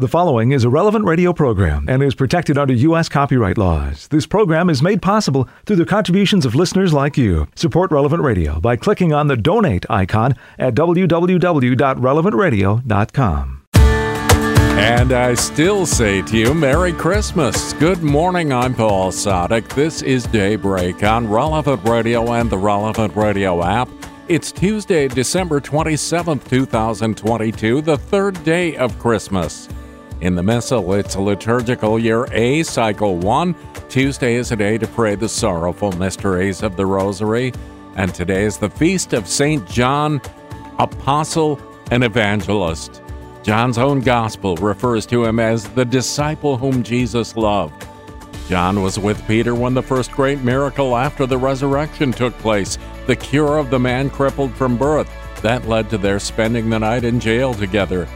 The following is a relevant radio program and is protected under U.S. copyright laws. This program is made possible through the contributions of listeners like you. Support Relevant Radio by clicking on the donate icon at www.relevantradio.com. And I still say to you, Merry Christmas. Good morning. I'm Paul Sadek. This is Daybreak on Relevant Radio and the Relevant Radio app. It's Tuesday, December 27th, 2022, the third day of Christmas. In the Missal, it's a liturgical year A, cycle 1. Tuesday is a day to pray the sorrowful mysteries of the Rosary. And today is the feast of St. John, Apostle and Evangelist. John's own gospel refers to him as the disciple whom Jesus loved. John was with Peter when the first great miracle after the resurrection took place the cure of the man crippled from birth. That led to their spending the night in jail together.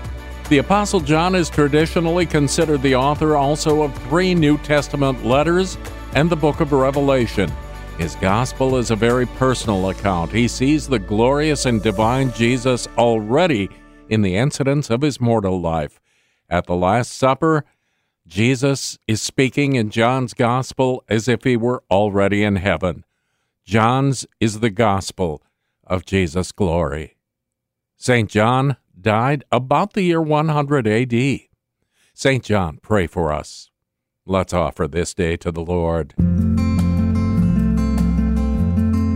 The Apostle John is traditionally considered the author also of three New Testament letters and the book of Revelation. His gospel is a very personal account. He sees the glorious and divine Jesus already in the incidents of his mortal life. At the Last Supper, Jesus is speaking in John's gospel as if he were already in heaven. John's is the gospel of Jesus' glory. St. John died about the year 100 AD. St. John, pray for us. Let's offer this day to the Lord.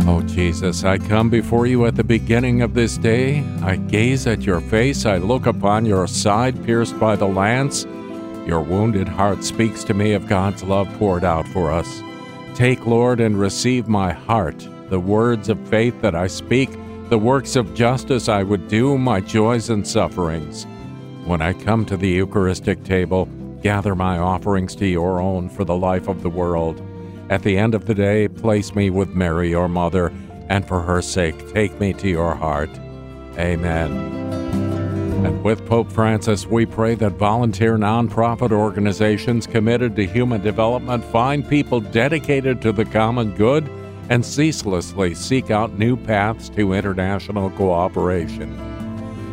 Oh, Jesus, I come before you at the beginning of this day. I gaze at your face. I look upon your side pierced by the lance. Your wounded heart speaks to me of God's love poured out for us. Take, Lord, and receive my heart, the words of faith that I speak the works of justice I would do, my joys and sufferings. When I come to the Eucharistic table, gather my offerings to your own for the life of the world. At the end of the day, place me with Mary, your mother, and for her sake, take me to your heart. Amen. And with Pope Francis, we pray that volunteer nonprofit organizations committed to human development find people dedicated to the common good and ceaselessly seek out new paths to international cooperation.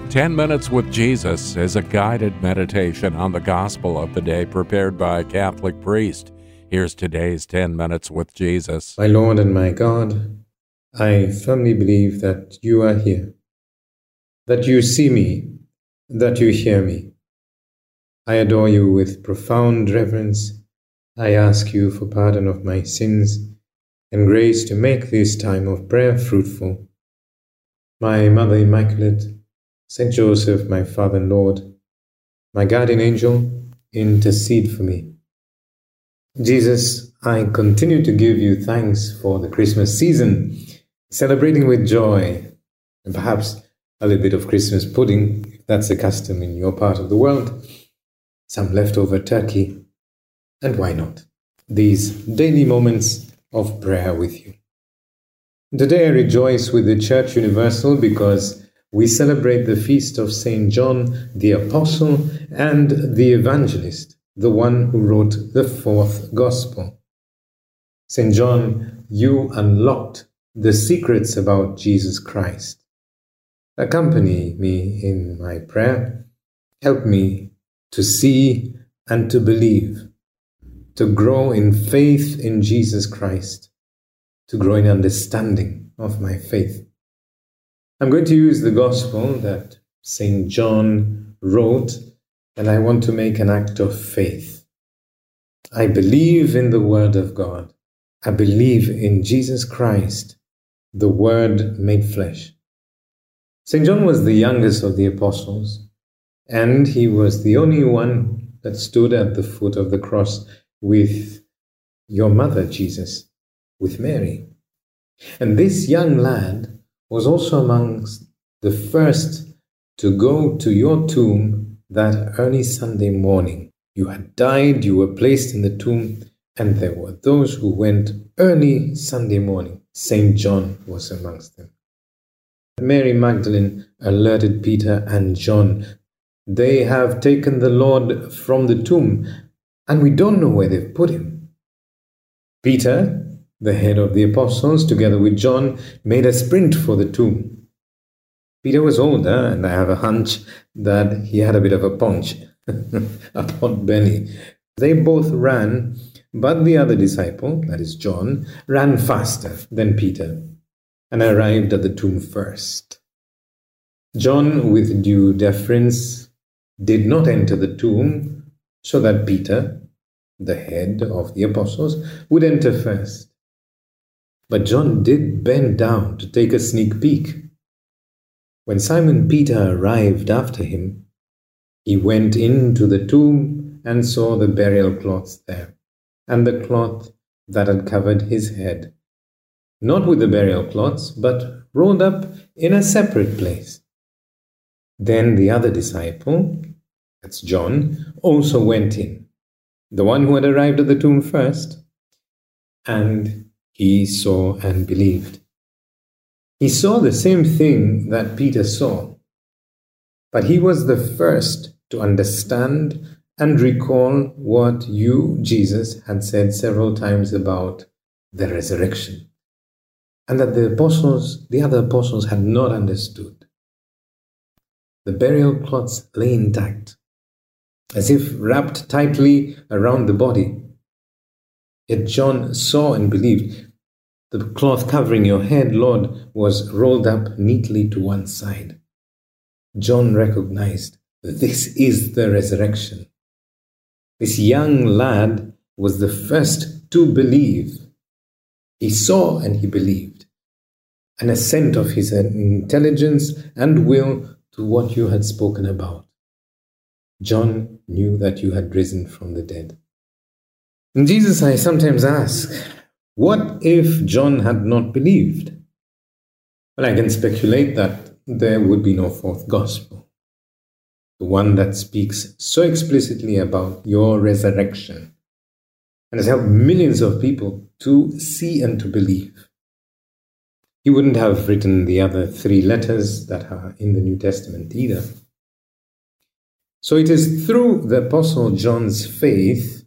10 Minutes with Jesus is a guided meditation on the gospel of the day prepared by a Catholic priest. Here's today's 10 Minutes with Jesus. My Lord and my God, I firmly believe that you are here, that you see me, that you hear me. I adore you with profound reverence. I ask you for pardon of my sins and grace to make this time of prayer fruitful. My Mother Immaculate, Saint Joseph, my Father and Lord, my guardian angel, intercede for me. Jesus, I continue to give you thanks for the Christmas season, celebrating with joy, and perhaps a little bit of Christmas pudding, if that's a custom in your part of the world, some leftover turkey, and why not? These daily moments of prayer with you. Today I rejoice with the Church Universal because we celebrate the feast of Saint John the Apostle and the Evangelist, the one who wrote the fourth Gospel. Saint John, you unlocked the secrets about Jesus Christ. Accompany me in my prayer. Help me to see and to believe to grow in faith in Jesus Christ, to grow in understanding of my faith. I'm going to use the gospel that St. John wrote, and I want to make an act of faith. I believe in the Word of God. I believe in Jesus Christ, the Word made flesh. St. John was the youngest of the apostles, and he was the only one that stood at the foot of the cross with your mother, Jesus, with Mary. And this young lad was also amongst the first to go to your tomb that early Sunday morning. You had died, you were placed in the tomb, and there were those who went early Sunday morning. St. John was amongst them. Mary Magdalene alerted Peter and John. They have taken the Lord from the tomb, and we don't know where they've put him. Peter, the head of the apostles, together with John, made a sprint for the tomb. Peter was older, and I have a hunch that he had a bit of a punch. a pot belly. They both ran, but the other disciple, that is John, ran faster than Peter and arrived at the tomb first. John, with due deference, did not enter the tomb so that Peter, the head of the apostles, would enter first. But John did bend down to take a sneak peek. When Simon Peter arrived after him, he went into the tomb and saw the burial cloths there, and the cloth that had covered his head, not with the burial cloths, but rolled up in a separate place. Then the other disciple, that's John, also went in, the one who had arrived at the tomb first, and he saw and believed. He saw the same thing that Peter saw, but he was the first to understand and recall what you, Jesus, had said several times about the resurrection, and that the apostles, the other apostles, had not understood. The burial cloths lay intact, as if wrapped tightly around the body. Yet John saw and believed. The cloth covering your head, Lord, was rolled up neatly to one side. John recognized that this is the resurrection. This young lad was the first to believe. He saw and he believed. An assent of his intelligence and will to what you had spoken about. John knew that you had risen from the dead. And Jesus, I sometimes ask, what if John had not believed? Well, I can speculate that there would be no fourth gospel, the one that speaks so explicitly about your resurrection and has helped millions of people to see and to believe. He wouldn't have written the other three letters that are in the New Testament either. So it is through the Apostle John's faith,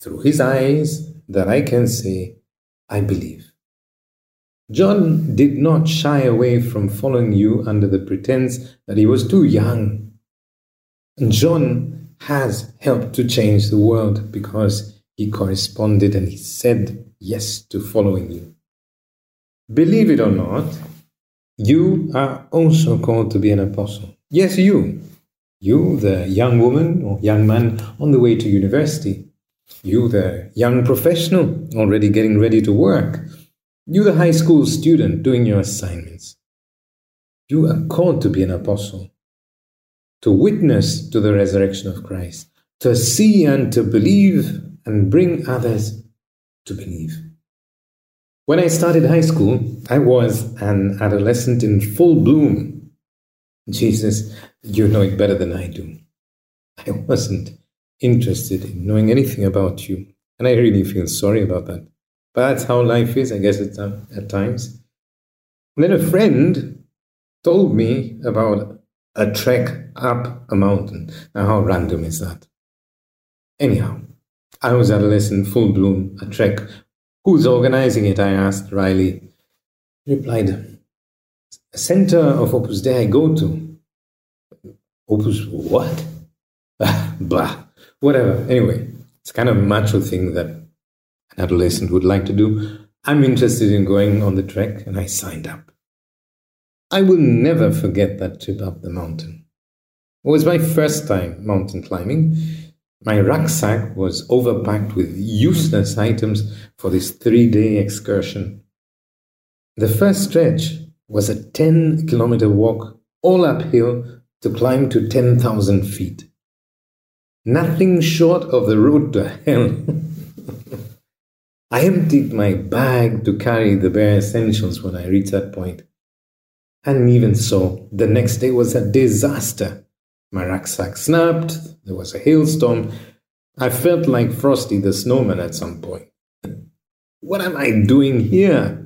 through his eyes, that I can say, I believe. John did not shy away from following you under the pretense that he was too young. And John has helped to change the world because he corresponded and he said yes to following you. Believe it or not, you are also called to be an apostle. Yes, you. You, the young woman or young man on the way to university. You, the young professional already getting ready to work. You, the high school student doing your assignments. You are called to be an apostle, to witness to the resurrection of Christ, to see and to believe and bring others to believe. When I started high school, I was an adolescent in full bloom. Jesus, you know it better than I do. I wasn't interested in knowing anything about you. And I really feel sorry about that. But that's how life is, I guess, at, at times. And then a friend told me about a trek up a mountain. Now, how random is that? Anyhow, I was adolescent, full bloom, a trek. Who's organizing it? I asked Riley. He replied, center of Opus Dei I go to. Opus what? Blah whatever. Anyway, it's kind of a macho thing that an adolescent would like to do. I'm interested in going on the trek, and I signed up. I will never forget that trip up the mountain. It was my first time mountain climbing. My rucksack was overpacked with useless items for this three day excursion. The first stretch was a 10 kilometer walk all uphill to climb to 10,000 feet. Nothing short of the road to hell. I emptied my bag to carry the bare essentials when I reached that point. And even so, the next day was a disaster. My rucksack snapped, there was a hailstorm. I felt like Frosty the snowman at some point. What am I doing here?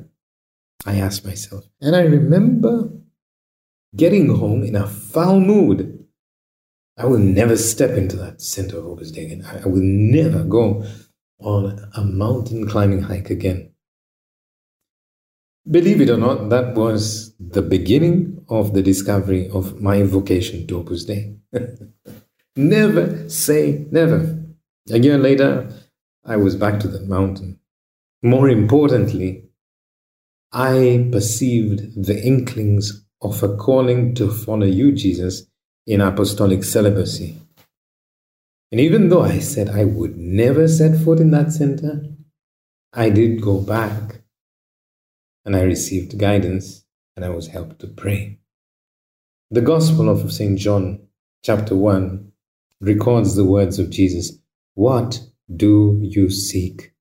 I asked myself. And I remember getting home in a foul mood I will never step into that center of Dei again. I will never go on a mountain climbing hike again. Believe it or not, that was the beginning of the discovery of my vocation to Opus Dei. Never say never. A year later, I was back to the mountain. More importantly, I perceived the inklings of a calling to follow you, Jesus, in apostolic celibacy. And even though I said I would never set foot in that center, I did go back and I received guidance and I was helped to pray. The Gospel of St. John, chapter 1, records the words of Jesus What do you seek?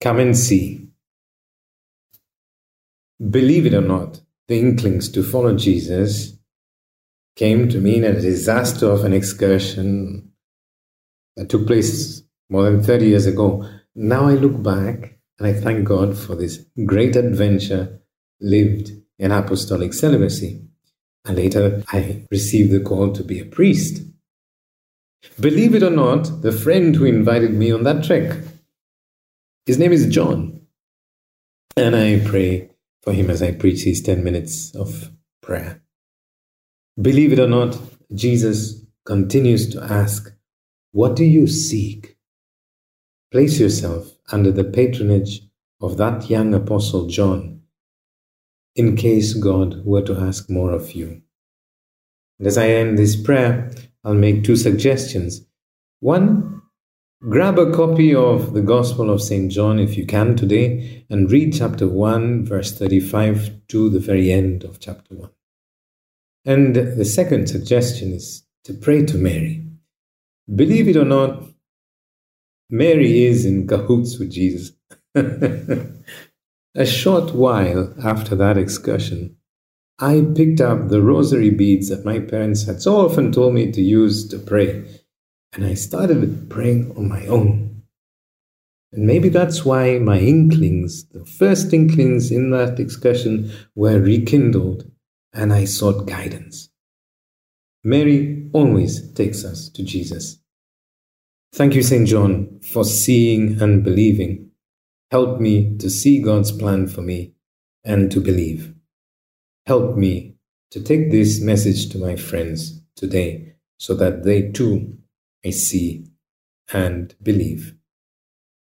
Come and see. Believe it or not, the inklings to follow Jesus came to me in a disaster of an excursion that took place more than 30 years ago. Now I look back and I thank God for this great adventure lived in apostolic celibacy. And later I received the call to be a priest. Believe it or not, the friend who invited me on that trek, his name is John. And I pray for him as I preach these 10 minutes of prayer. Believe it or not, Jesus continues to ask, What do you seek? Place yourself under the patronage of that young apostle John in case God were to ask more of you. And as I end this prayer, I'll make two suggestions. One, Grab a copy of the Gospel of St. John if you can today and read chapter 1, verse 35 to the very end of chapter 1. And the second suggestion is to pray to Mary. Believe it or not, Mary is in cahoots with Jesus. a short while after that excursion, I picked up the rosary beads that my parents had so often told me to use to pray and I started praying on my own. And maybe that's why my inklings, the first inklings in that excursion, were rekindled and I sought guidance. Mary always takes us to Jesus. Thank you, St. John, for seeing and believing. Help me to see God's plan for me and to believe. Help me to take this message to my friends today so that they too I see and believe.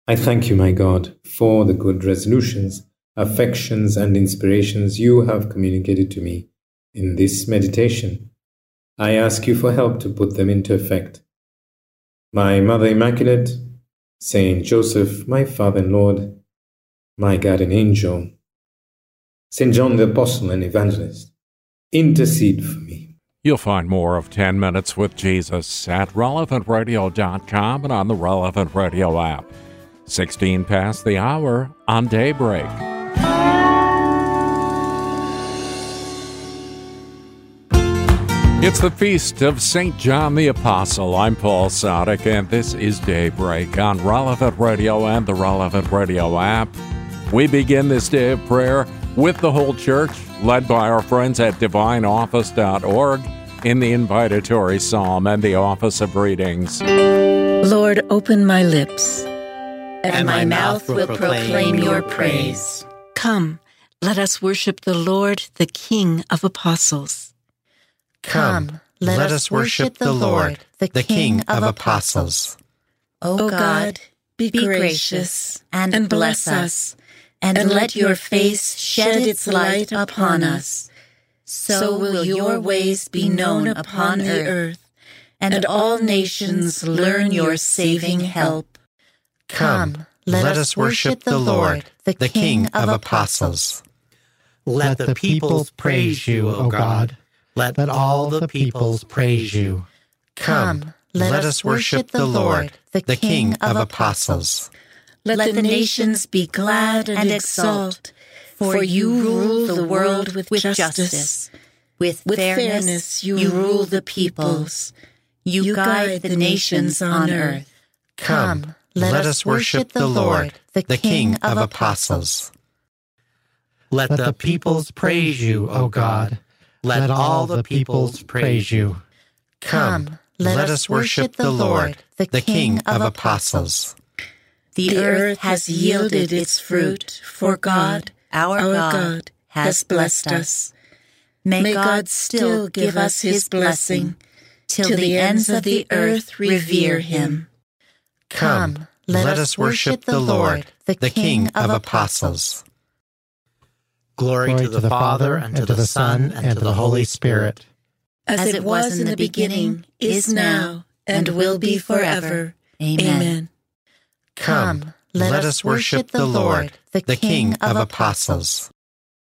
I thank you, my God, for the good resolutions, affections, and inspirations you have communicated to me in this meditation. I ask you for help to put them into effect. My Mother Immaculate, Saint Joseph, my Father and Lord, my guardian angel, Saint John the Apostle and Evangelist, intercede for me. You'll find more of 10 Minutes with Jesus at relevantradio.com and on the Relevant Radio app. 16 past the hour on Daybreak. It's the feast of St. John the Apostle. I'm Paul Sadek, and this is Daybreak on Relevant Radio and the Relevant Radio app. We begin this day of prayer with the whole church, led by our friends at divineoffice.org in the invitatory psalm and the office of readings. Lord, open my lips, and my mouth will proclaim your praise. Come, let us worship the Lord, the King of apostles. Come, let us worship the Lord, the King of apostles. O God, be gracious and bless us and let your face shed its light upon us. So will your ways be known upon the earth, and all nations learn your saving help. Come, let us worship the Lord, the King of apostles. Let the peoples praise you, O God. Let all the peoples praise you. Come, let us worship the Lord, the King of apostles. Let the nations be glad and exult, for you rule the world with justice. With, with fairness, you rule the peoples. You guide the nations on earth. Come, let us worship the Lord, the King of apostles. Let the peoples praise you, O God. Let all the peoples praise you. Come, let us worship the Lord, the King of apostles. The earth has yielded its fruit, for God, our, God, has blessed us. May God still give us his blessing. till the ends of the earth revere him. Come, let us worship the Lord, the King of apostles. Glory, to the Father, and to the Son, and to the Holy Spirit. As it was in the beginning, is now, and will be forever. Amen. Come, let us worship the Lord, the King of apostles.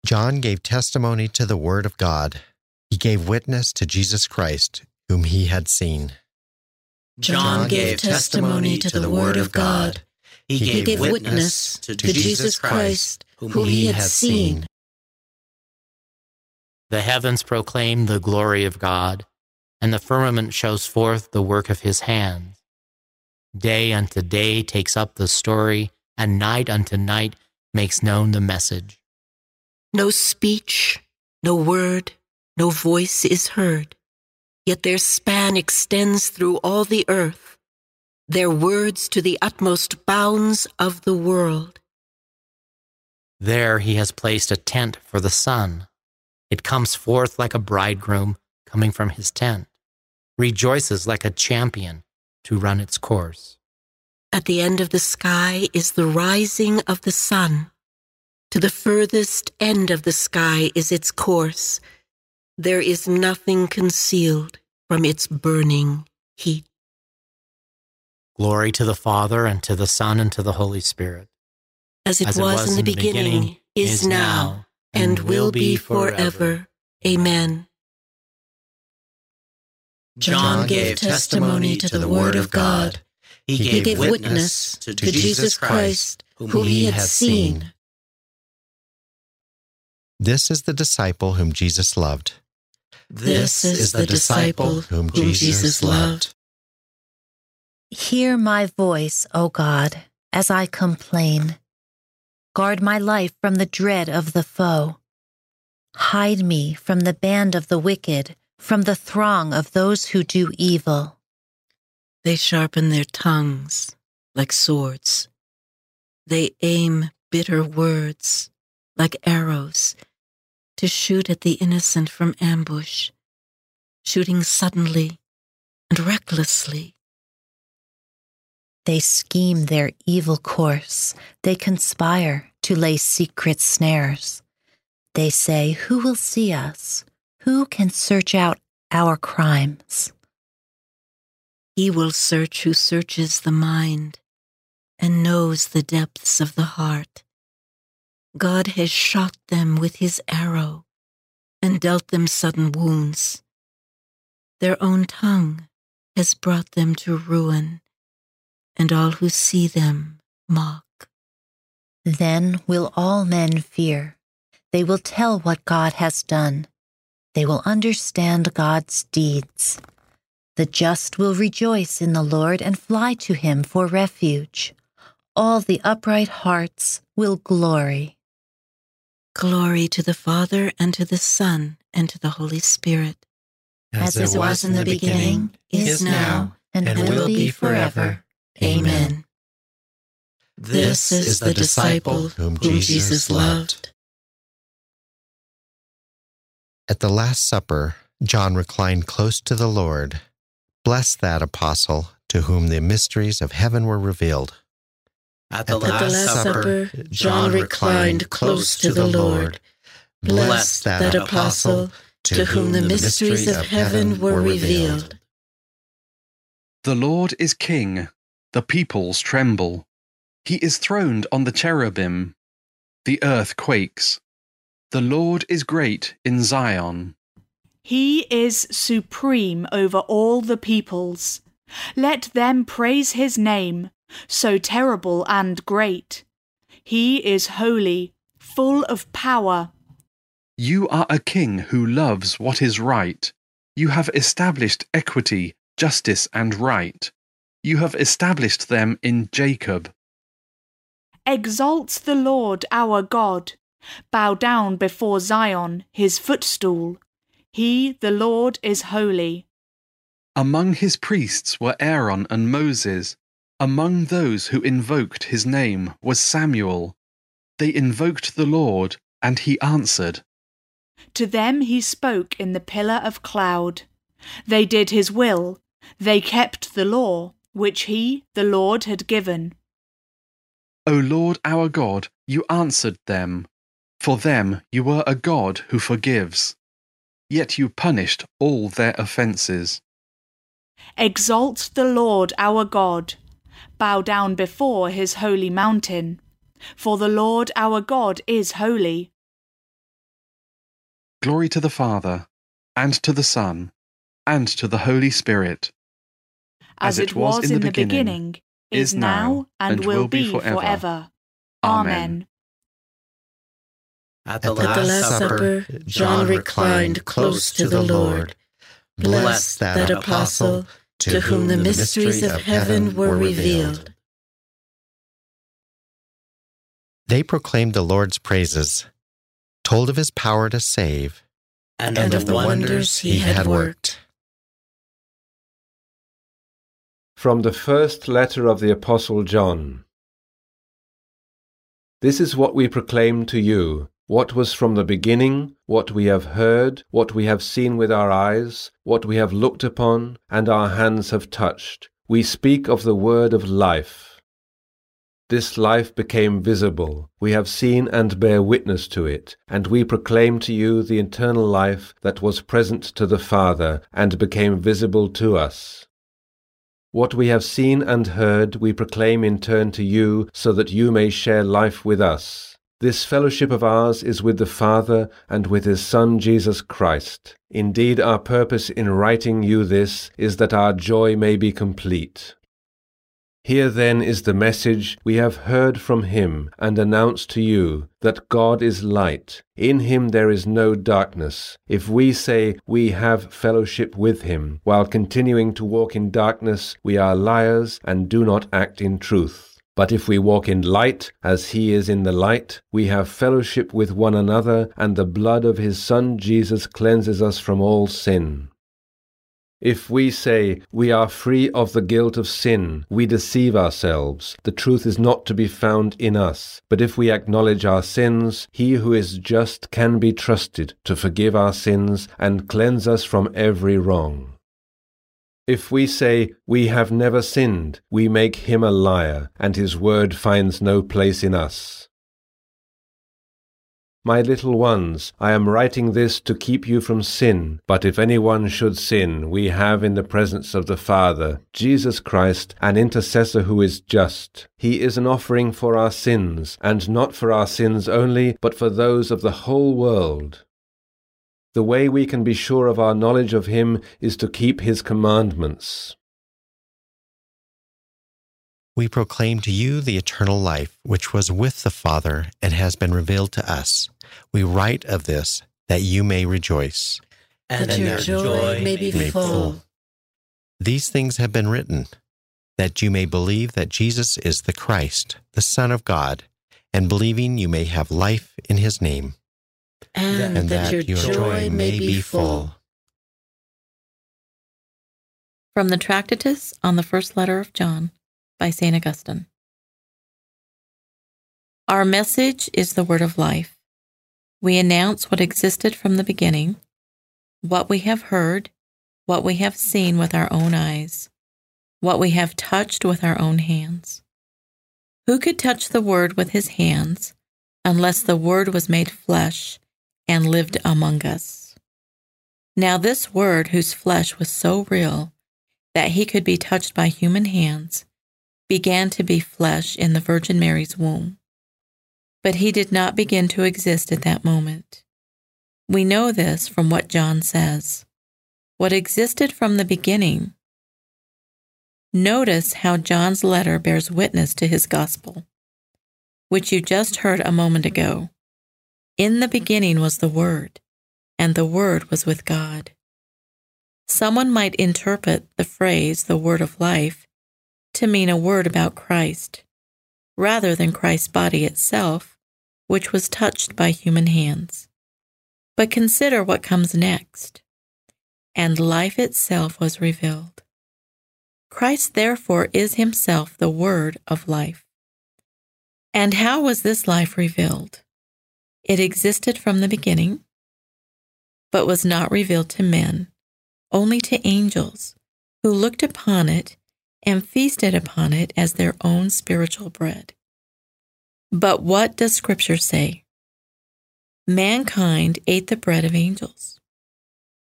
John gave testimony to the Word of God. He gave witness to Jesus Christ, whom he had seen. John gave testimony to the Word of God. He gave witness to Jesus Christ, whom he had seen. The heavens proclaim the glory of God, and the firmament shows forth the work of his hands. Day unto day takes up the story, and night unto night makes known the message. No speech, no word, no voice is heard, yet their span extends through all the earth, their words to the utmost bounds of the world. There he has placed a tent for the sun. It comes forth like a bridegroom coming from his tent, rejoices like a champion to run its course. At the end of the sky is the rising of the sun. To the furthest end of the sky is its course. There is nothing concealed from its burning heat. Glory to the Father, and to the Son, and to the Holy Spirit. As it, was, in the beginning, is now, and will be forever. Amen. John gave testimony to the Word of God. He gave witness to Jesus Christ, whom he had seen. This is the disciple whom Jesus loved. This is the disciple whom Jesus loved. Hear my voice, O God, as I complain. Guard my life from the dread of the foe. Hide me from the band of the wicked, from the throng of those who do evil. They sharpen their tongues like swords. They aim bitter words like arrows to shoot at the innocent from ambush, shooting suddenly and recklessly. They scheme their evil course. They conspire to lay secret snares. They say, Who will see us? Who can search out our crimes? He will search who searches the mind and knows the depths of the heart. God has shot them with his arrow and dealt them sudden wounds. Their own tongue has brought them to ruin, and all who see them mock. Then will all men fear. They will tell what God has done. They will understand God's deeds. The just will rejoice in the Lord and fly to him for refuge. All the upright hearts will glory. Glory to the Father, and to the Son, and to the Holy Spirit. As, it was in the beginning, is now, and, and will be forever. Amen. This is the disciple whom Jesus loved. At the Last Supper, John reclined close to the Lord. Bless that apostle to whom the mysteries of heaven were revealed. At At the Last Supper, John reclined close to the Lord. Bless that apostle to whom the mysteries of heaven were revealed. The Lord is king, the peoples tremble. He is throned on the cherubim. The earth quakes. The Lord is great in Zion. He is supreme over all the peoples. Let them praise his name, so terrible and great. He is holy, full of power. You are a king who loves what is right. You have established equity, justice, and right. You have established them in Jacob. Exalt the Lord our God. Bow down before Zion, his footstool. He, the Lord, is holy. Among his priests were Aaron and Moses. Among those who invoked his name was Samuel. They invoked the Lord, and he answered. To them he spoke in the pillar of cloud. They did his will. They kept the law, which he, the Lord, had given. O Lord our God, you answered them. For them you were a God who forgives. Yet you punished all their offences. Exalt the Lord our God. Bow down before his holy mountain. For the Lord our God is holy. Glory to the Father, and to the Son, and to the Holy Spirit. As, it was in the beginning, is now, and will be forever. Amen. At At the Last Supper, John reclined close to the Lord. Bless that apostle to whom the mysteries of heaven were revealed. They proclaimed the Lord's praises, told of his power to save, and of the wonders he had worked. From the first letter of the Apostle John. This is what we proclaim to you, what was from the beginning, what we have heard, what we have seen with our eyes, what we have looked upon, and our hands have touched. We speak of the word of life. This life became visible. We have seen and bear witness to it, and we proclaim to you the eternal life that was present to the Father and became visible to us. What we have seen and heard we proclaim in turn to you, so that you may share life with us. This fellowship of ours is with the Father and with His Son Jesus Christ. Indeed, our purpose in writing you this is that our joy may be complete. Here then is the message we have heard from him and announced to you that God is light. In him there is no darkness. If we say we have fellowship with him while continuing to walk in darkness, we are liars and do not act in truth. But if we walk in light, as he is in the light, we have fellowship with one another, and the blood of his Son Jesus cleanses us from all sin. If we say we are free of the guilt of sin, we deceive ourselves. The truth is not to be found in us. But if we acknowledge our sins, he who is just can be trusted to forgive our sins and cleanse us from every wrong. If we say we have never sinned, we make him a liar, and his word finds no place in us. My little ones, I am writing this to keep you from sin. But if anyone should sin, we have in the presence of the Father Jesus Christ, an intercessor who is just. He is an offering for our sins, and not for our sins only, but for those of the whole world. The way we can be sure of our knowledge of Him is to keep His commandments. We proclaim to you the eternal life which was with the Father and has been revealed to us. We write of this that you may rejoice. And that your joy may be full. These things have been written that you may believe that Jesus is the Christ, the Son of God, and believing you may have life in his name. And, and that, your, joy may be full. From the Tractatus on the First Letter of John by St. Augustine. Our message is the word of life. We announce what existed from the beginning, what we have heard, what we have seen with our own eyes, what we have touched with our own hands. Who could touch the Word with his hands unless the Word was made flesh and lived among us? Now, this Word, whose flesh was so real that he could be touched by human hands, began to be flesh in the Virgin Mary's womb. But he did not begin to exist at that moment. We know this from what John says. What existed from the beginning. Notice how John's letter bears witness to his gospel, which you just heard a moment ago. In the beginning was the Word, and the Word was with God. Someone might interpret the phrase, the word of life, to mean a word about Christ, rather than Christ's body itself, which was touched by human hands. But consider what comes next. And life itself was revealed. Christ, therefore, is himself the Word of life. And how was this life revealed? It existed from the beginning, but was not revealed to men only to angels who looked upon it and feasted upon it as their own spiritual bread. But what does Scripture say? Mankind ate the bread of angels.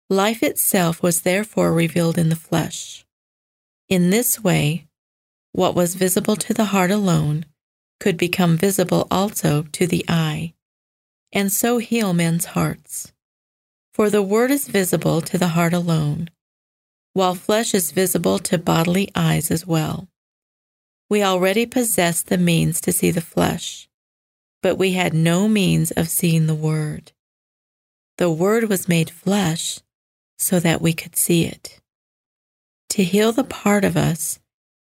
Life itself was therefore revealed in the flesh. In this way, what was visible to the heart alone could become visible also to the eye, and so heal men's hearts. For the word is visible to the heart alone, while flesh is visible to bodily eyes as well. We already possessed the means to see the flesh, but we had no means of seeing the Word. The Word was made flesh so that we could see it, to heal the part of us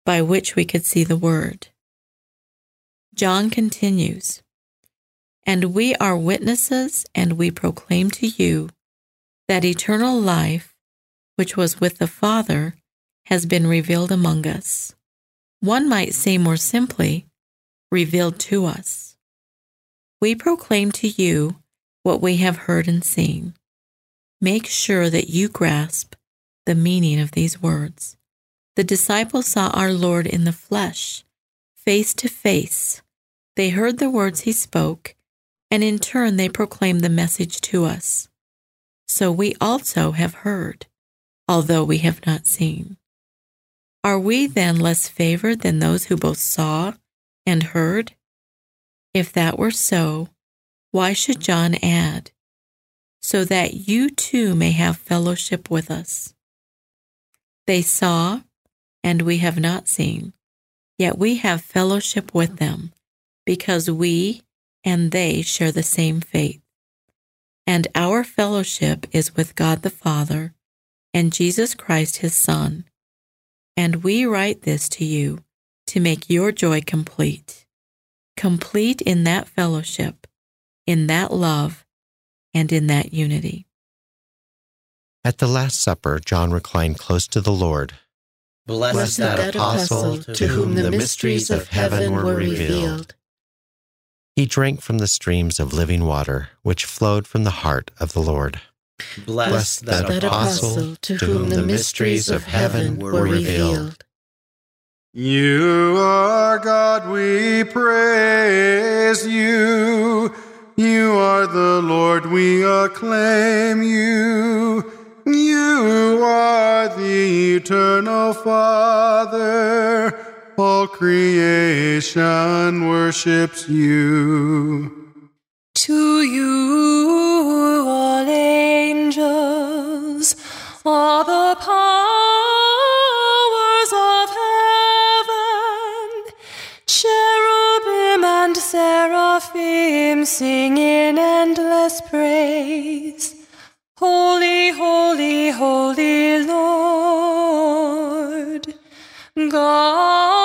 by which we could see the Word. John continues, And we are witnesses, and we proclaim to you that eternal life which was with the Father, has been revealed among us. One might say more simply, revealed to us. We proclaim to you what we have heard and seen. Make sure that you grasp the meaning of these words. The disciples saw our Lord in the flesh, face to face. They heard the words he spoke, and in turn they proclaim the message to us. So we also have heard although we have not seen. Are we then less favored than those who both saw and heard? If that were so, why should John add, so that you too may have fellowship with us? They saw, and we have not seen, yet we have fellowship with them, because we and they share the same faith. And our fellowship is with God the Father and Jesus Christ his Son. And we write this to you to make your joy complete, complete in that fellowship, in that love, and in that unity. At the Last Supper, John reclined close to the Lord. Blessed, Bless that, that apostle to whom the mysteries of heaven were revealed. He drank from the streams of living water, which flowed from the heart of the Lord. Bless, that, that apostle to whom the mysteries of heaven were revealed. You are God, we praise you. You are the Lord, we acclaim you. You are the eternal Father. All creation worships you. To you, all angels, all the powers of heaven, cherubim and seraphim sing in endless praise. Holy, holy, holy Lord, God.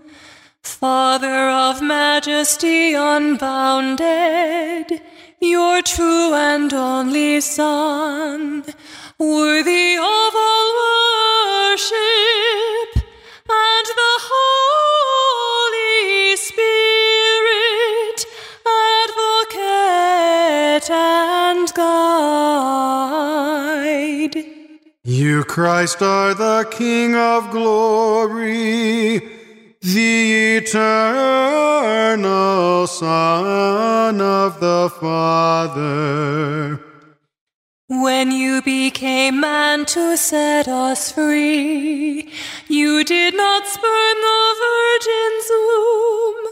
Father of majesty unbounded, your true and only Son, worthy of all worship and the Holy Spirit, advocate and guide. You, Christ, are the King of glory the eternal Son of the Father. When you became man to set us free, you did not spurn the virgin's womb.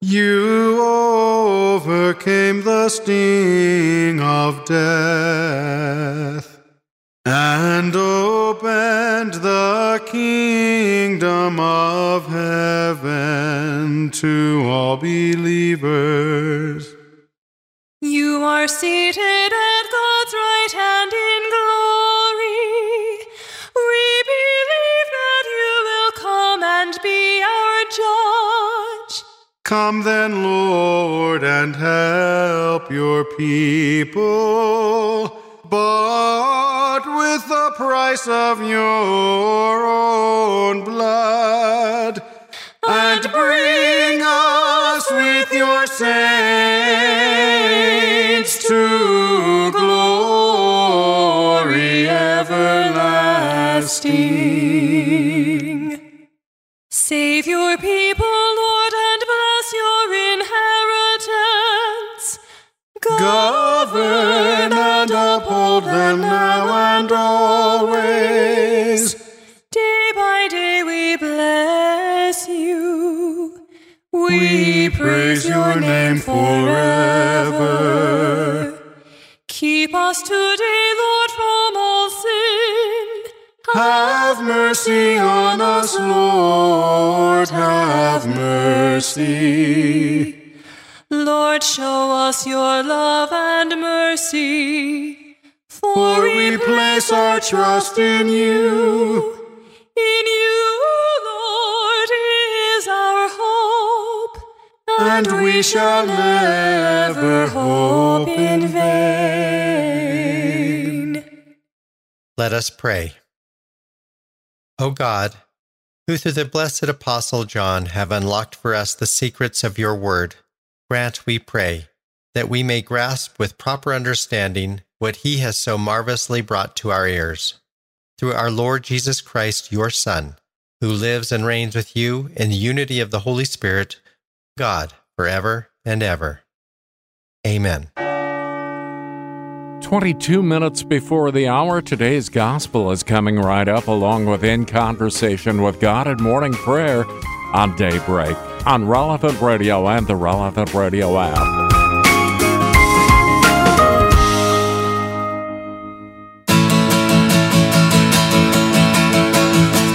You overcame the sting of death. And opened the kingdom of heaven to all believers. You are seated at God's right hand in glory. We believe that you will come and be our judge. Come then, Lord, and help your people bought with the price of your own blood, and bring us with your saints to glory mercy on us, Lord, have mercy. Lord, show us your love and mercy. For we place our trust in you. In you, Lord, is our hope. And we shall never hope in vain. Let us pray. O God, who through the blessed Apostle John have unlocked for us the secrets of your word, grant, we pray, that we may grasp with proper understanding what he has so marvelously brought to our ears. Through our Lord Jesus Christ, your Son, who lives and reigns with you in the unity of the Holy Spirit, God, forever and ever. Amen. 22 minutes before the hour, today's gospel is coming right up, along with In Conversation with God and Morning Prayer on Daybreak, on Relevant Radio and the Relevant Radio app.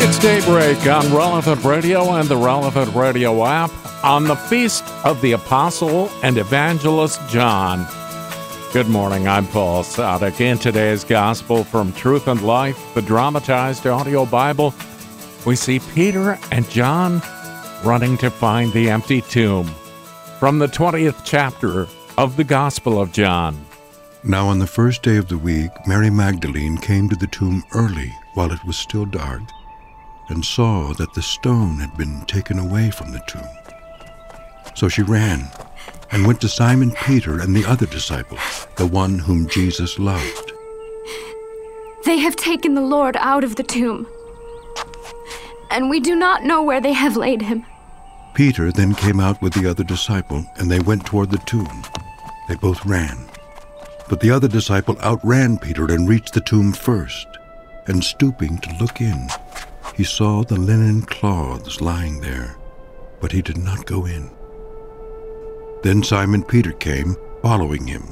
It's Daybreak on Relevant Radio and the Relevant Radio app on the Feast of the Apostle and Evangelist John. Good morning, I'm Paul Sadek. In today's Gospel from Truth and Life, the dramatized audio Bible, we see Peter and John running to find the empty tomb. From the 20th chapter of the Gospel of John. Now, on the first day of the week, Mary Magdalene came to the tomb early while it was still dark and saw that the stone had been taken away from the tomb. So she ran and went to Simon Peter and the other disciple, the one whom Jesus loved. They have taken the Lord out of the tomb, and we do not know where they have laid him. Peter then came out with the other disciple, and they went toward the tomb. They both ran. But the other disciple outran Peter and reached the tomb first, and stooping to look in, he saw the linen cloths lying there, but he did not go in. Then Simon Peter came, following him,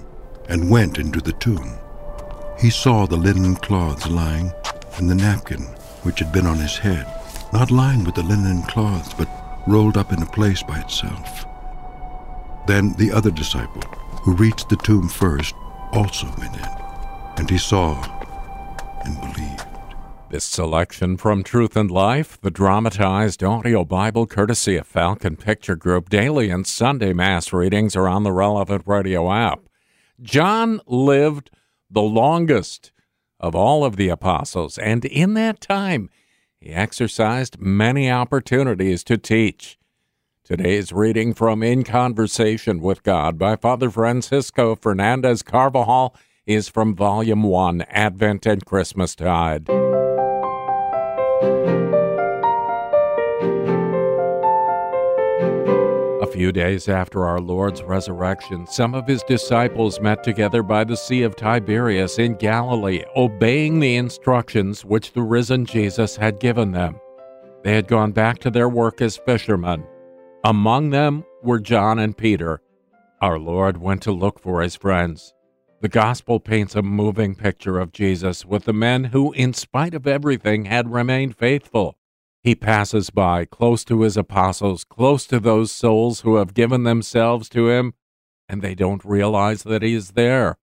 and went into the tomb. He saw the linen cloths lying, and the napkin which had been on his head, not lying with the linen cloths, but rolled up in a place by itself. Then the other disciple, who reached the tomb first, also went in, and he saw and believed. This selection from Truth and Life, the dramatized audio Bible courtesy of Falcon Picture Group, daily and Sunday Mass readings are on the relevant radio app. John lived the longest of all of the apostles, and in that time, he exercised many opportunities to teach. Today's reading from In Conversation with God by Father Francisco Fernandez Carvajal is from Volume 1 Advent and Christmastide. Few days after our Lord's resurrection, some of his disciples met together by the Sea of Tiberias in Galilee, obeying the instructions which the risen Jesus had given them. They had gone back to their work as fishermen. Among them were John and Peter. Our Lord went to look for his friends. The gospel paints a moving picture of Jesus with the men who, in spite of everything, had remained faithful. He passes by, close to his apostles, close to those souls who have given themselves to him, and they don't realize that he is there.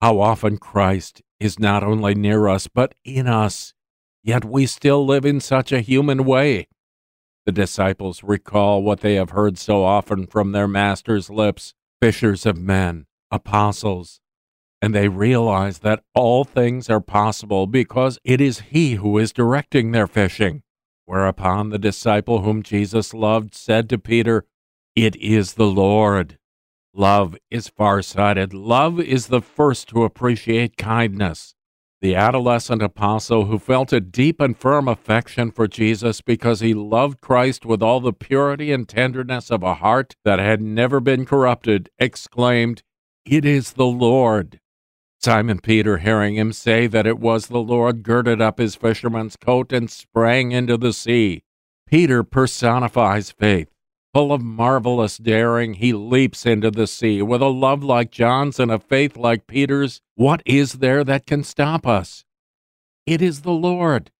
How often Christ is not only near us, but in us, yet we still live in such a human way. The disciples recall what they have heard so often from their master's lips fishers of men, apostles, and they realize that all things are possible because it is He who is directing their fishing. Whereupon the disciple whom Jesus loved said to Peter, It is the Lord. Love is farsighted. Love is the first to appreciate kindness. The adolescent apostle who felt a deep and firm affection for Jesus because he loved Christ with all the purity and tenderness of a heart that had never been corrupted, exclaimed, It is the Lord. Simon Peter, hearing him say that it was the Lord, girded up his fisherman's coat and sprang into the sea. Peter personifies faith. Full of marvelous daring, he leaps into the sea. With a love like John's and a faith like Peter's, what is there that can stop us? It is the Lord.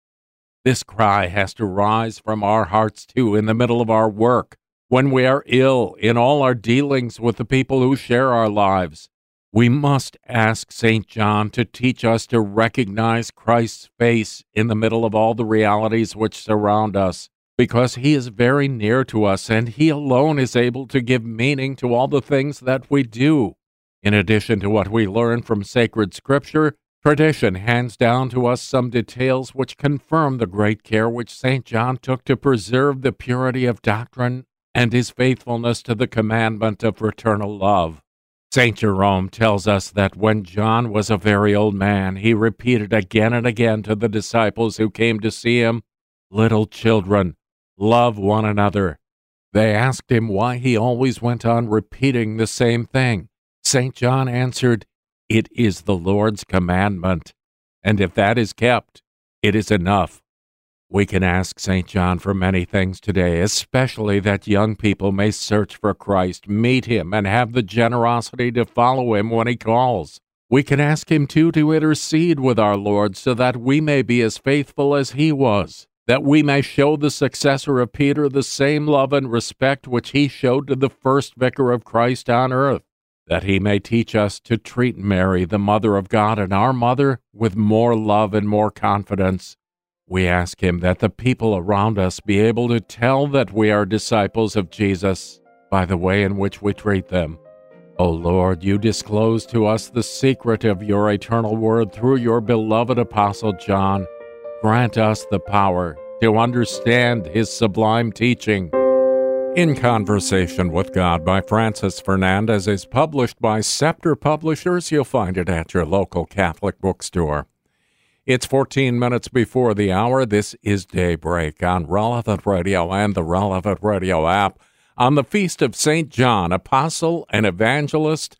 This cry has to rise from our hearts too in the middle of our work, when we are ill, in all our dealings with the people who share our lives. We must ask St. John to teach us to recognize Christ's face in the middle of all the realities which surround us because he is very near to us and he alone is able to give meaning to all the things that we do. In addition to what we learn from sacred scripture, tradition hands down to us some details which confirm the great care which St. John took to preserve the purity of doctrine and his faithfulness to the commandment of fraternal love. St. Jerome tells us that when John was a very old man, he repeated again and again to the disciples who came to see him, Little children, Love one another. They asked him why he always went on repeating the same thing. St. John answered, It is the Lord's commandment, and if that is kept, it is enough. We can ask St. John for many things today, especially that young people may search for Christ, meet him, and have the generosity to follow him when he calls. We can ask him too to intercede with our Lord so that we may be as faithful as he was that we may show the successor of Peter the same love and respect which he showed to the first vicar of Christ on earth, that he may teach us to treat Mary, the Mother of God and our Mother, with more love and more confidence. We ask him that the people around us be able to tell that we are disciples of Jesus by the way in which we treat them. O Lord, you disclose to us the secret of your eternal word through your beloved Apostle John grant us the power to understand his sublime teaching. In Conversation with God by Francis Fernandez is published by Scepter Publishers. You'll find it at your local Catholic bookstore. It's 14 minutes before the hour. This is Daybreak on Relevant Radio and the Relevant Radio app on the Feast of St. John, Apostle and Evangelist.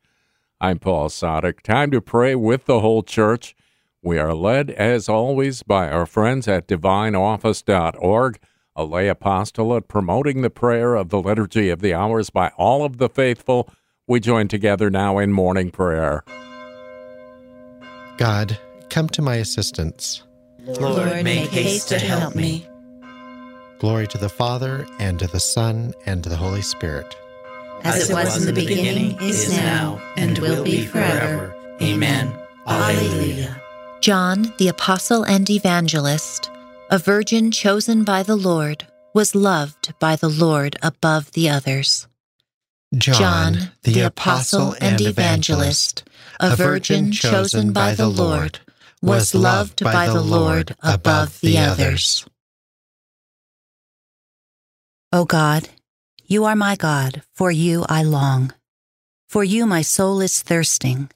I'm Paul Sadek. Time to pray with the whole church. We are led, as always, by our friends at divineoffice.org, a lay apostolate promoting the prayer of the Liturgy of the Hours by all of the faithful. We join together now in morning prayer. God, come to my assistance. Lord, make haste to help me. Glory to the Father, and to the Son, and to the Holy Spirit. As it was in the beginning, is now, and will be forever. Amen. Alleluia. John, the apostle and evangelist, a virgin chosen by the Lord, was loved by the Lord above the others. John, the apostle and evangelist, a virgin chosen by the Lord, was loved by the Lord above the others. O God, you are my God, for you I long. For you my soul is thirsting.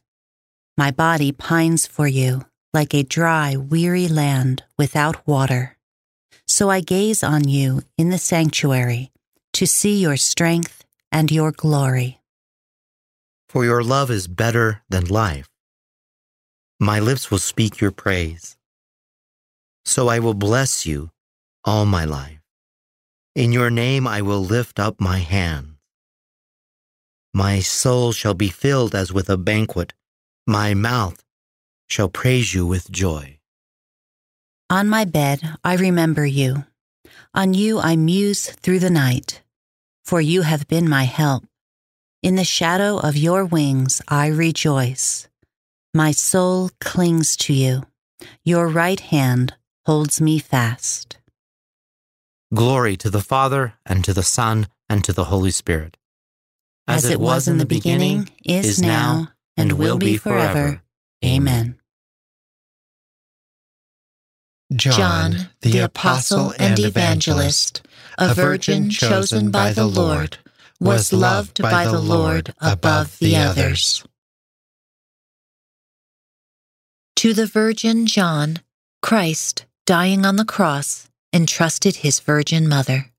My body pines for you like a dry, weary land without water. So I gaze on you in the sanctuary to see your strength and your glory. For your love is better than life. My lips will speak your praise. So I will bless you all my life. In your name I will lift up my hands. My soul shall be filled as with a banquet My mouth shall praise you with joy. On my bed I remember you. On you I muse through the night, for you have been my help. In the shadow of your wings I rejoice. My soul clings to you. Your right hand holds me fast. Glory to the Father, and to the Son, and to the Holy Spirit. As, it was in the beginning, is now, and will be forever. Amen. John, the apostle and evangelist, a virgin chosen by the Lord, was loved by the Lord above the others. To the Virgin John, Christ, dying on the cross, entrusted his Virgin Mother.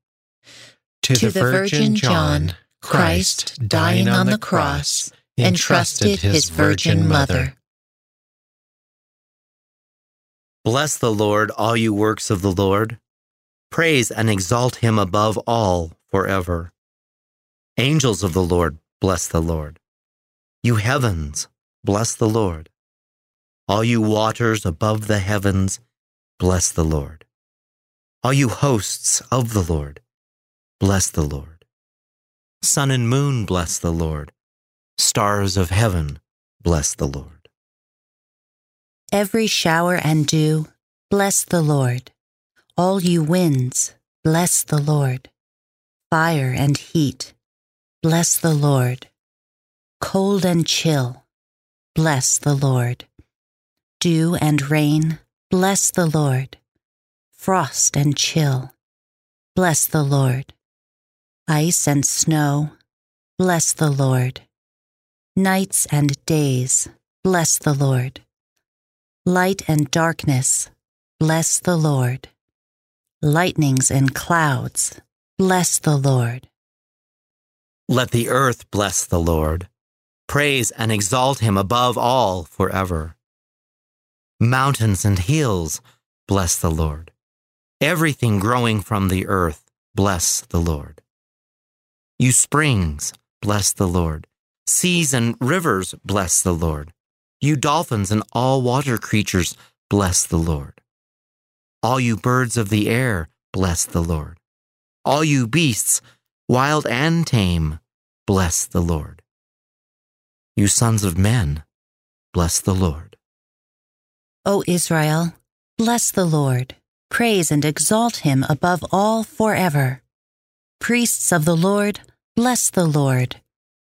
To, the, Virgin John, Christ, dying on the cross, entrusted his Virgin Mother. Bless the Lord, all you works of the Lord. Praise and exalt him above all forever. Angels of the Lord, bless the Lord. You heavens, bless the Lord. All you waters above the heavens, bless the Lord. All you hosts of the Lord, bless the Lord. Sun and moon, bless the Lord. Stars of heaven, bless the Lord. Every shower and dew, bless the Lord. All you winds, bless the Lord. Fire and heat, bless the Lord. Cold and chill, bless the Lord. Dew and rain, bless the Lord. Frost and chill, bless the Lord. Ice and snow, bless the Lord. Nights and days, bless the Lord. Light and darkness, bless the Lord. Lightnings and clouds, bless the Lord. Let the earth bless the Lord. Praise and exalt him above all forever. Mountains and hills, bless the Lord. Everything growing from the earth, bless the Lord. You springs, bless the Lord. Seas and rivers, bless the Lord. You dolphins and all water creatures, bless the Lord. All you birds of the air, bless the Lord. All you beasts, wild and tame, bless the Lord. You sons of men, bless the Lord. O Israel, bless the Lord. Praise and exalt him above all forever. Priests of the Lord, bless the Lord.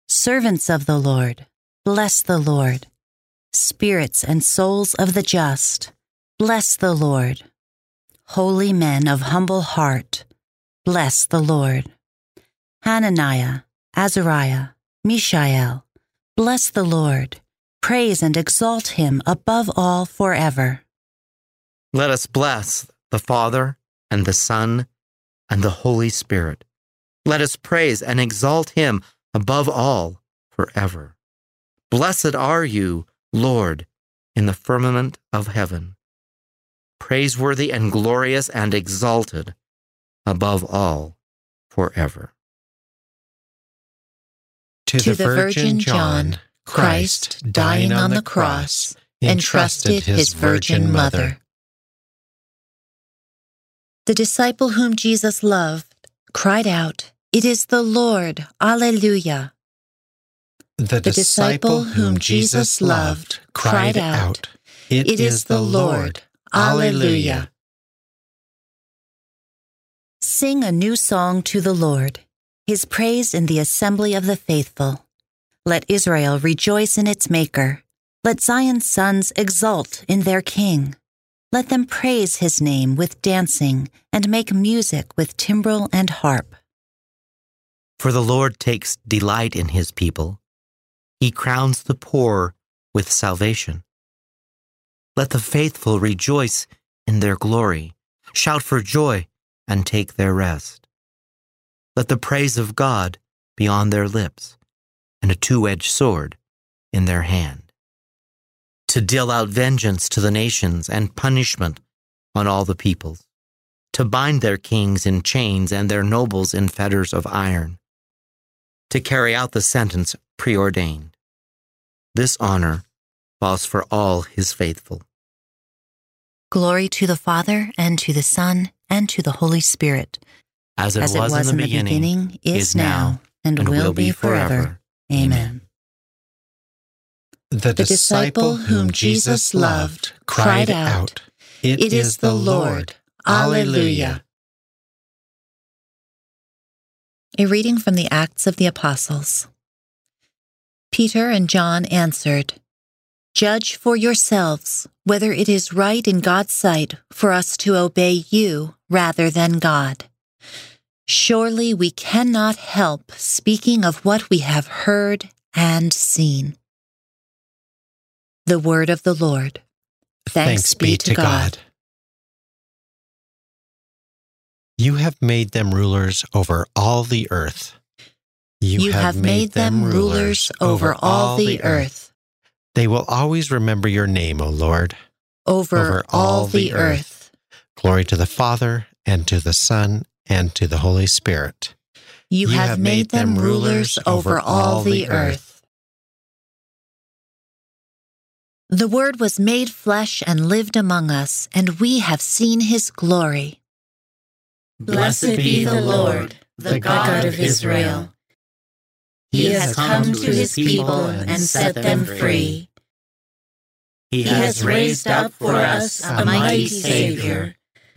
Servants of the Lord, bless the Lord spirits and souls of the just, bless the Lord. Holy men of humble heart, bless the Lord. Hananiah, Azariah, Mishael, bless the Lord. Praise and exalt him above all forever. Let us bless the Father and the Son and the Holy Spirit. Let us praise and exalt him above all forever. Blessed are you, Lord, in the firmament of heaven, praiseworthy and glorious and exalted above all forever. To, to the, the Virgin John, Christ, dying on the cross, entrusted his Virgin Mother. The disciple whom Jesus loved cried out, It is the Lord, Alleluia. The, disciple whom Jesus loved cried out, It, it is the Lord. Alleluia. Sing a new song to the Lord, his praise in the assembly of the faithful. Let Israel rejoice in its Maker. Let Zion's sons exult in their King. Let them praise his name with dancing and make music with timbrel and harp. For the Lord takes delight in his people. He crowns the poor with salvation. Let the faithful rejoice in their glory, shout for joy, and take their rest. Let the praise of God be on their lips, and a two edged sword in their hand, to deal out vengeance to the nations and punishment on all the peoples, to bind their kings in chains and their nobles in fetters of iron, to carry out the sentence preordained. This honor falls for all his faithful. Glory to the Father, and to the Son, and to the Holy Spirit. As it, was, in, the, in beginning, the beginning, is now, and, and will, will be be forever. forever. Amen. The, disciple whom Jesus loved cried out, It is the Lord. Alleluia. A reading from the Acts of the Apostles. Peter and John answered, Judge for yourselves whether it is right in God's sight for us to obey you rather than God. Surely we cannot help speaking of what we have heard and seen. The word of the Lord. Thanks, be to God. You have made them rulers over all the earth. You, have made them rulers over all the earth, They will always remember your name, O Lord. over all the earth. Glory to the Father, and to the Son, and to the Holy Spirit. You have made them rulers over all the earth. The Word was made flesh and lived among us, and we have seen his glory. Blessed be the Lord, the God of Israel. He has come to his people and set them free. He has raised up for us a mighty Savior,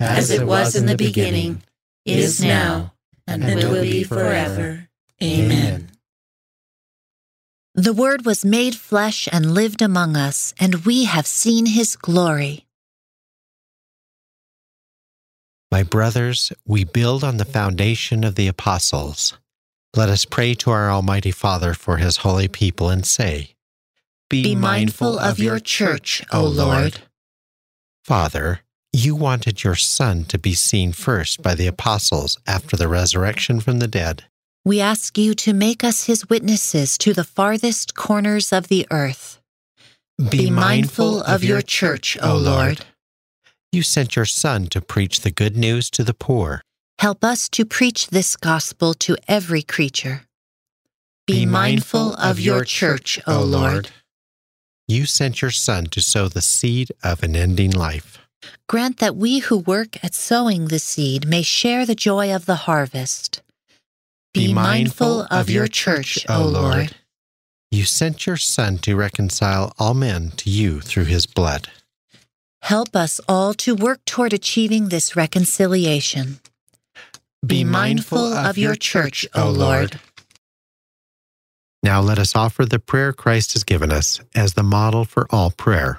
as it was in the beginning, is now, and will be forever. Amen. The Word was made flesh and lived among us, and we have seen his glory. My brothers, we build on the foundation of the apostles. Let us pray to our Almighty Father for his holy people and say, Be mindful of your church, O Lord. Father, you wanted your Son to be seen first by the apostles after the resurrection from the dead. We ask you to make us his witnesses to the farthest corners of the earth. Be, mindful of your church, O Lord. You sent your Son to preach the good news to the poor. Help us to preach this gospel to every creature. Be mindful of your church, O Lord. You sent your Son to sow the seed of an ending life. Grant that we who work at sowing the seed may share the joy of the harvest. Be mindful of your church, O Lord. You sent your Son to reconcile all men to you through his blood. Help us all to work toward achieving this reconciliation. Be mindful of your church, O Lord. Now let us offer the prayer Christ has given us as the model for all prayer.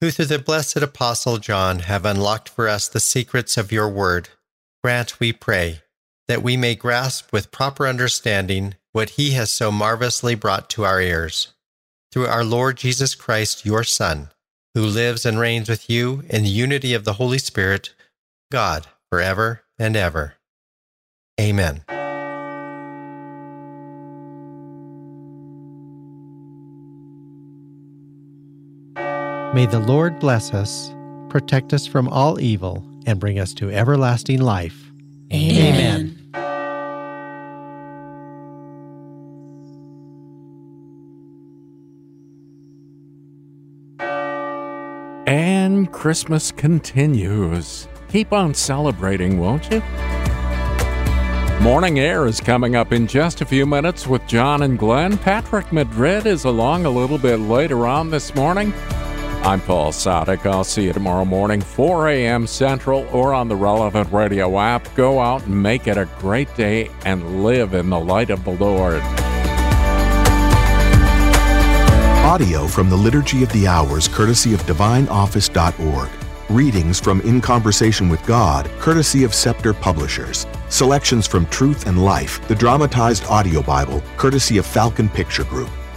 who through the blessed Apostle John have unlocked for us the secrets of your word, grant, we pray, that we may grasp with proper understanding what he has so marvelously brought to our ears. Through our Lord Jesus Christ, your Son, who lives and reigns with you in the unity of the Holy Spirit, God, forever and ever. Amen. May the Lord bless us, protect us from all evil, and bring us to everlasting life. Amen. And Christmas continues. Keep on celebrating, won't you? Morning Air is coming up in just a few minutes with John and Glenn. Patrick Madrid is along a little bit later on this morning. I'm Paul Sadek. I'll see you tomorrow morning, 4 a.m. Central, or on the relevant radio app. Go out and make it a great day and live in the light of the Lord. Audio from the Liturgy of the Hours, courtesy of DivineOffice.org. Readings from In Conversation with God, courtesy of Scepter Publishers. Selections from Truth and Life, the dramatized audio Bible, courtesy of Falcon Picture Group.